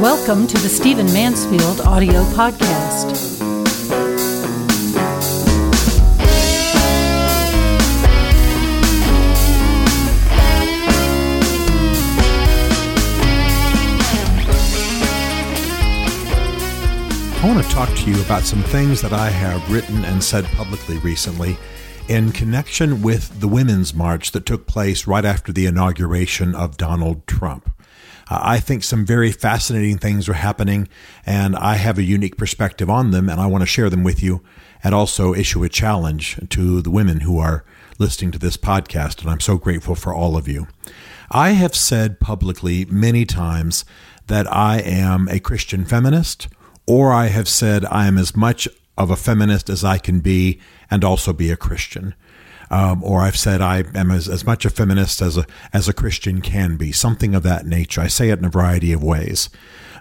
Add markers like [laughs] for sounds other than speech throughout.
Welcome to the Stephen Mansfield audio podcast. I want to talk to you about some things that I have written and said publicly recently in connection with the Women's March that took place right after the inauguration of Donald Trump. I think some very fascinating things are happening, and I have a unique perspective on them, and I want to share them with you and also issue a challenge to the women who are listening to this podcast, and I'm so grateful for all of you. I have said publicly many times that I am a Christian feminist or I have said I am as much of a feminist as I can be and also be a Christian. Um, or I've said I am as, as much a feminist as a as a Christian can be, something of that nature. I say it in a variety of ways.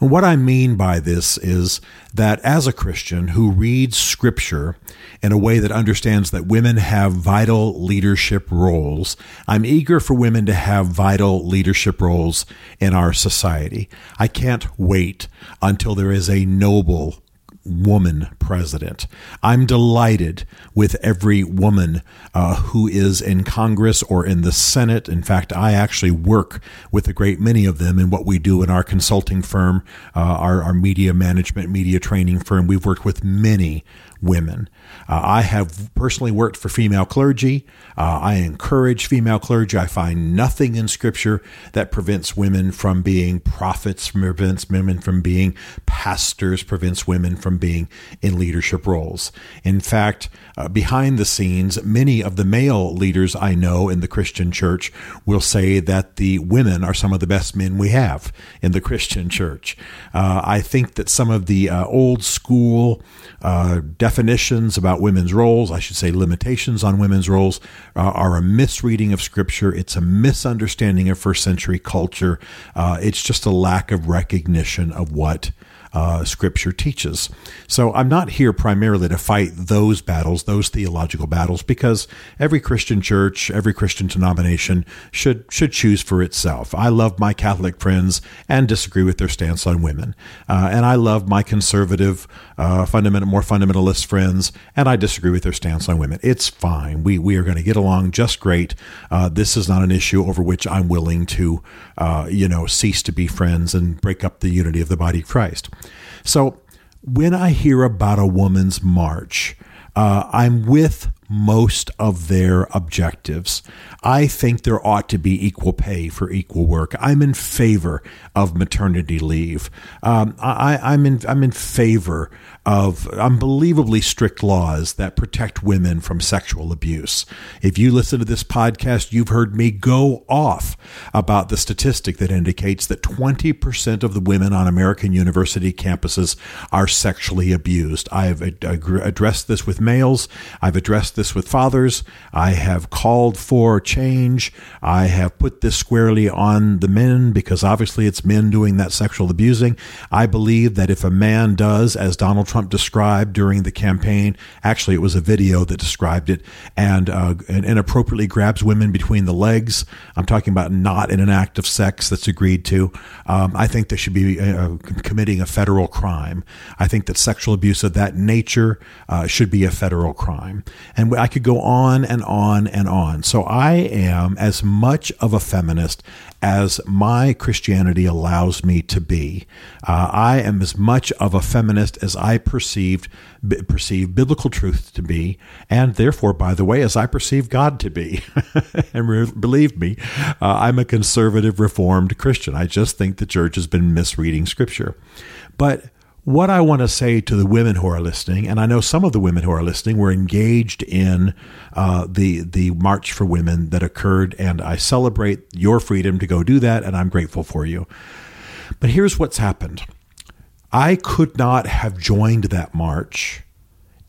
And what I mean by this is that as a Christian who reads Scripture in a way that understands that women have vital leadership roles, I'm eager for women to have vital leadership roles in our society. I can't wait until there is a noble woman president. I'm delighted with every woman uh, who is in Congress or in the Senate. In fact, I actually work with a great many of them in what we do in our consulting firm, uh, our, our media management, media training firm. We've worked with many women. Uh, I have personally worked for female clergy. Uh, I encourage female clergy. I find nothing in Scripture that prevents women from being prophets, prevents women from being pastors, prevents women from being in leadership roles. In fact, uh, behind the scenes, many of the male leaders I know in the Christian church will say that the women are some of the best men we have in the [laughs] Christian church. Uh, I think that some of the uh, old school uh, definitions about women's roles, I should say limitations on women's roles, uh, are a misreading of Scripture. It's a misunderstanding of first century culture. Uh, it's just a lack of recognition of what uh, Scripture teaches. So I'm not here primarily to fight those battles, those theological battles, because every Christian church, every Christian denomination should should choose for itself. I love my Catholic friends and disagree with their stance on women, uh, and I love my conservative, uh, fundamental, more fundamentalist friends, and I disagree with their stance on women. It's fine. We we are going to get along just great. Uh, this is not an issue over which I'm willing to, uh, you know, cease to be friends and break up the unity of the body of Christ. So when I hear about a woman's march, uh, I'm with most of their objectives. I think there ought to be equal pay for equal work. I'm in favor of maternity leave. Um, I, am in I'm in favor of unbelievably strict laws that protect women from sexual abuse. If you listen to this podcast, you've heard me go off about the statistic that indicates that 20% of the women on American university campuses are sexually abused. I've addressed this with males. I've addressed this with fathers. I have called for change. I have put this squarely on the men because obviously it's men doing that sexual abusing. I believe that if a man does, as Donald Trump described during the campaign, actually it was a video that described it, and, uh, inappropriately grabs women between the legs. I'm talking about not in an act of sex that's agreed to. Um, I think they should be uh, committing a federal crime. I think that sexual abuse of that nature uh, should be a federal crime. And I could go on and on and on. So I am as much of a feminist as my Christianity allows me to be. Uh, I am as much of a feminist as I perceived perceive biblical truth to be, and therefore, by the way, as I perceive God to be. [laughs] and re- believe me, uh, I'm a conservative, reformed Christian. I just think the church has been misreading Scripture. But what I want to say to the women who are listening, and I know some of the women who are listening were engaged in uh, the the March for Women that occurred, and I celebrate your freedom to go do that, and I'm grateful for you. But here's what's happened: I could not have joined that march,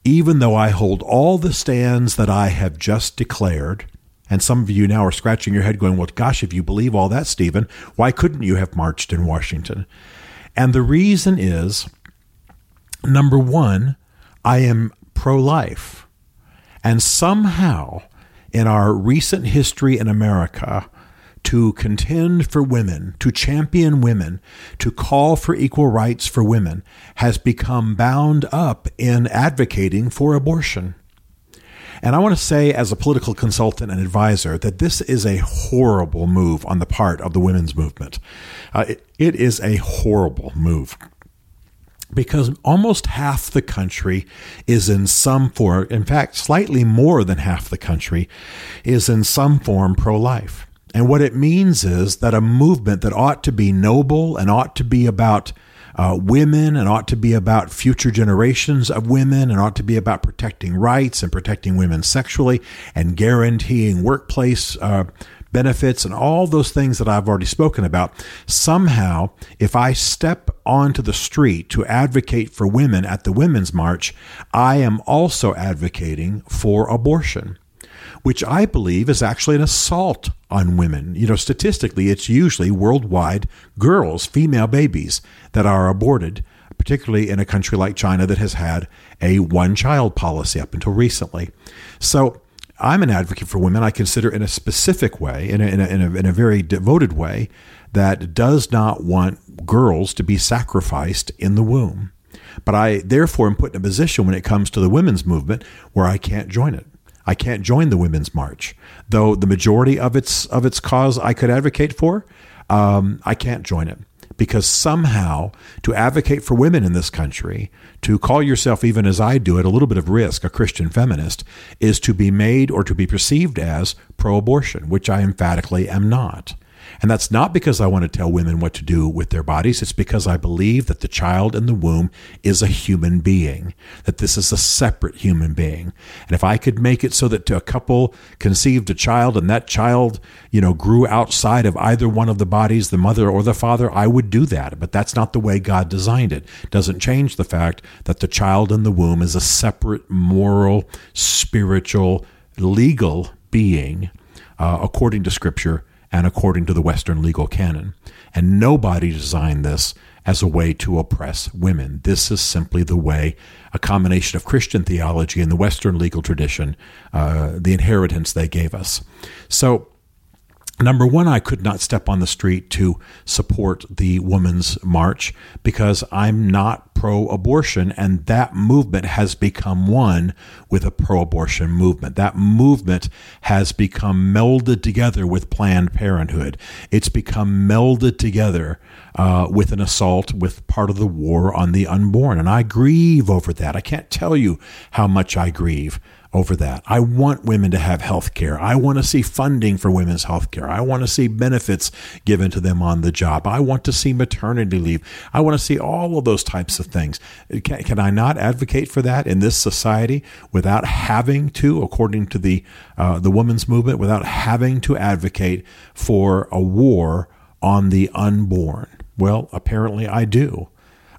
even though I hold all the stands that I have just declared. And some of you now are scratching your head, going, "Well, gosh, if you believe all that, Stephen, why couldn't you have marched in Washington?" And the reason is Number one, I am pro life. And somehow, in our recent history in America, to contend for women, to champion women, to call for equal rights for women, has become bound up in advocating for abortion. And I want to say, as a political consultant and advisor, that this is a horrible move on the part of the women's movement. Uh, it, it is a horrible move because almost half the country is in some form, in fact, slightly more than half the country is in some form pro life. And what it means is that a movement that ought to be noble and ought to be about uh, women and ought to be about future generations of women and ought to be about protecting rights and protecting women sexually and guaranteeing workplace uh, benefits and all those things that I've already spoken about. Somehow, if I step onto the street to advocate for women at the Women's March, I am also advocating for abortion which I believe is actually an assault on women. You know, statistically, it's usually worldwide girls, female babies, that are aborted, particularly in a country like China that has had a one child policy up until recently. So I'm an advocate for women. I consider in a specific way, in a, in a, in a, in a very devoted way, that does not want girls to be sacrificed in the womb. But I therefore am put in a position when it comes to the women's movement where I can't join it. I can't join the Women's March, though the majority of its of its cause I could advocate for. Um, I can't join it because somehow to advocate for women in this country, to call yourself, even as I do, at a little bit of risk, a Christian feminist, is to be made or to be perceived as pro abortion, which I emphatically am not. And that's not because I want to tell women what to do with their bodies. It's because I believe that the child in the womb is a human being, that this is a separate human being. And if I could make it so that a couple conceived a child and that child, you know, grew outside of either one of the bodies, the mother or the father, I would do that. But that's not the way God designed it. it doesn't change the fact that the child in the womb is a separate moral, spiritual, legal being, uh, according to Scripture and according to the Western legal canon. And nobody designed this as a way to oppress women. This is simply the way a combination of Christian theology and the Western legal tradition, uh, the inheritance they gave us. So, Number one, I could not step on the street to support the Women's March because I'm not pro abortion, and that movement has become one with a pro abortion movement. That movement has become melded together with Planned Parenthood. It's become melded together uh, with an assault with part of the war on the unborn. And I grieve over that. I can't tell you how much I grieve over that. I want women to have health care. I want to see funding for women's health care. I want to see benefits given to them on the job. I want to see maternity leave. I want to see all of those types of things. Can, can I not advocate for that in this society without having to, according to the uh, the women's movement, without having to advocate for a war on the unborn? Well, apparently I do.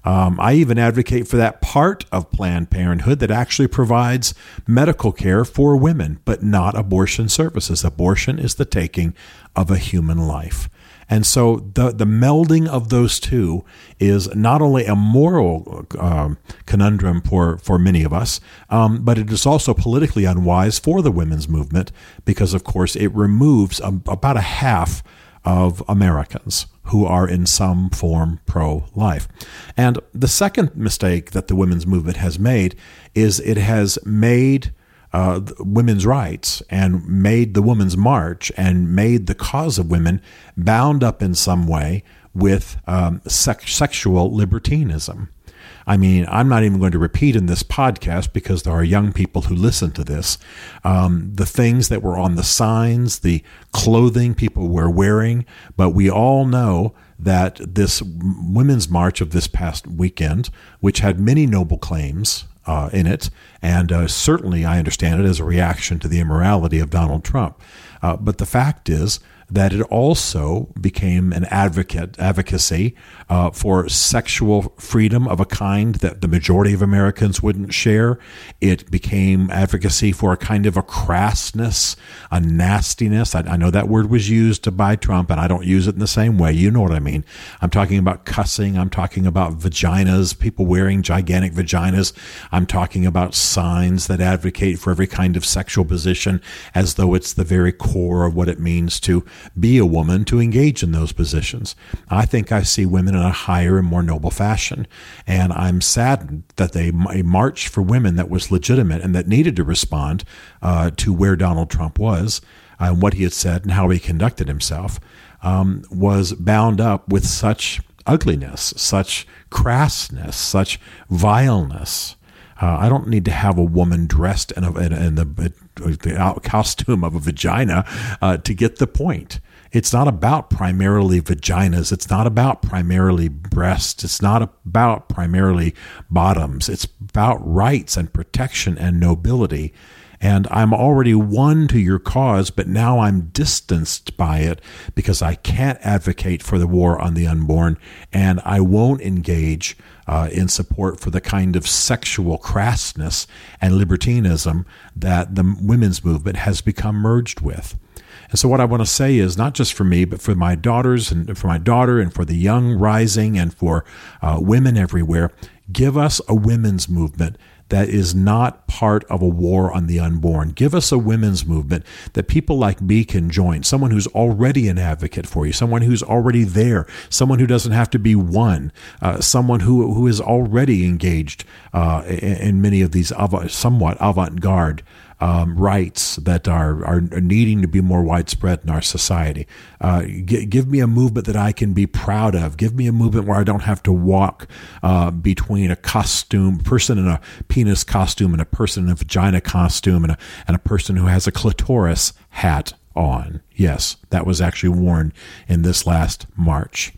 Um, I even advocate for that part of Planned Parenthood that actually provides medical care for women, but not abortion services. Abortion is the taking of a human life. And so the, the melding of those two is not only a moral um, conundrum for, for many of us, um, but it is also politically unwise for the women's movement because, of course, it removes a, about a half of Americans who are in some form pro life. And the second mistake that the women's movement has made is it has made uh, women's rights and made the Women's March and made the cause of women bound up in some way with um, sex- sexual libertinism. I mean, I'm not even going to repeat in this podcast because there are young people who listen to this. Um, the things that were on the signs, the clothing people were wearing, but we all know that this Women's March of this past weekend, which had many noble claims uh, in it, and uh, certainly I understand it as a reaction to the immorality of Donald Trump. Uh, but the fact is, that it also became an advocate advocacy uh, for sexual freedom of a kind that the majority of Americans wouldn't share. It became advocacy for a kind of a crassness, a nastiness. I, I know that word was used by Trump, and I don't use it in the same way. You know what I mean? I'm talking about cussing. I'm talking about vaginas, people wearing gigantic vaginas. I'm talking about signs that advocate for every kind of sexual position as though it's the very core of what it means to be a woman to engage in those positions. I think I see women in a higher and more noble fashion. And I'm saddened that they a march for women that was legitimate and that needed to respond uh, to where Donald Trump was uh, and what he had said and how he conducted himself um, was bound up with such ugliness, such crassness, such vileness. Uh, I don't need to have a woman dressed in, a, in, in the, the, costume of a vagina uh, to get the point. It's not about primarily vaginas. It's not about primarily breasts. It's not about primarily bottoms. It's about rights and protection and nobility and I'm already won to your cause, but now I'm distanced by it because I can't advocate for the war on the unborn, and I won't engage uh, in support for the kind of sexual crassness and libertinism that the women's movement has become merged with. And so, what I want to say is not just for me, but for my daughters and for my daughter and for the young rising and for uh, women everywhere, give us a women's movement that is not part of a war on the unborn. Give us a women's movement that people like me can join, someone who's already an advocate for you, someone who's already there, someone who doesn't have to be one, uh, someone who, who is already engaged uh, in, many of these somewhat avant garde um, rights that are, are needing to be more widespread in our society. Uh, g- give me a movement that I can be proud of. Give me a movement where I don't have to walk uh, between a costume person in a penis costume and a person in a vagina costume and a, and a person who has a clitoris hat on. Yes, that was actually worn in this last March.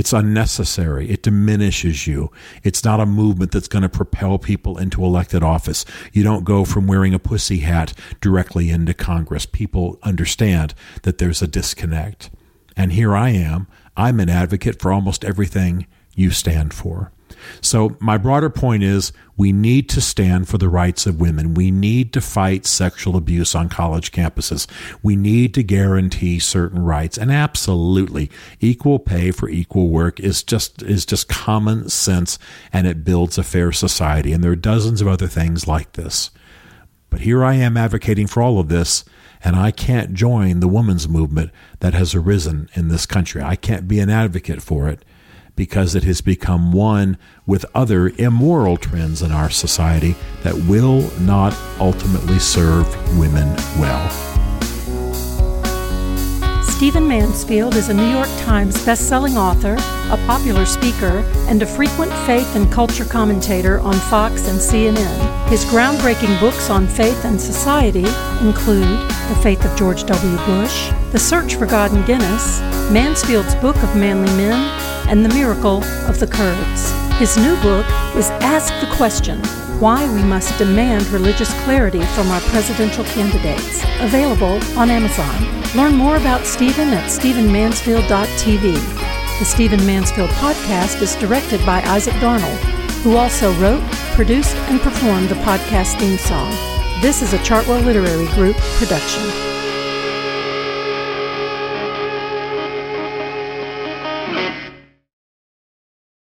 It's unnecessary. It diminishes you. It's not a movement that's going to propel people into elected office. You don't go from wearing a pussy hat directly into Congress. People understand that there's a disconnect. And here I am. I'm an advocate for almost everything you stand for. So, my broader point is we need to stand for the rights of women. We need to fight sexual abuse on college campuses. We need to guarantee certain rights. And absolutely, equal pay for equal work is just is just common sense and it builds a fair society. And there are dozens of other things like this. But here I am advocating for all of this, and I can't join the women's movement that has arisen in this country. I can't be an advocate for it because it has become one with other immoral trends in our society that will not ultimately serve women well. Stephen Mansfield is a New York Times bestselling author, a popular speaker, and a frequent faith and culture commentator on Fox and CNN. His groundbreaking books on faith and society include The Faith of George W. Bush, The Search for God in Guinness, Mansfield's Book of Manly Men, and the miracle of the Kurds. His new book is Ask the Question Why We Must Demand Religious Clarity from Our Presidential Candidates, available on Amazon. Learn more about Stephen at StephenMansfield.tv. The Stephen Mansfield podcast is directed by Isaac Darnold, who also wrote, produced, and performed the podcast theme song. This is a Chartwell Literary Group production.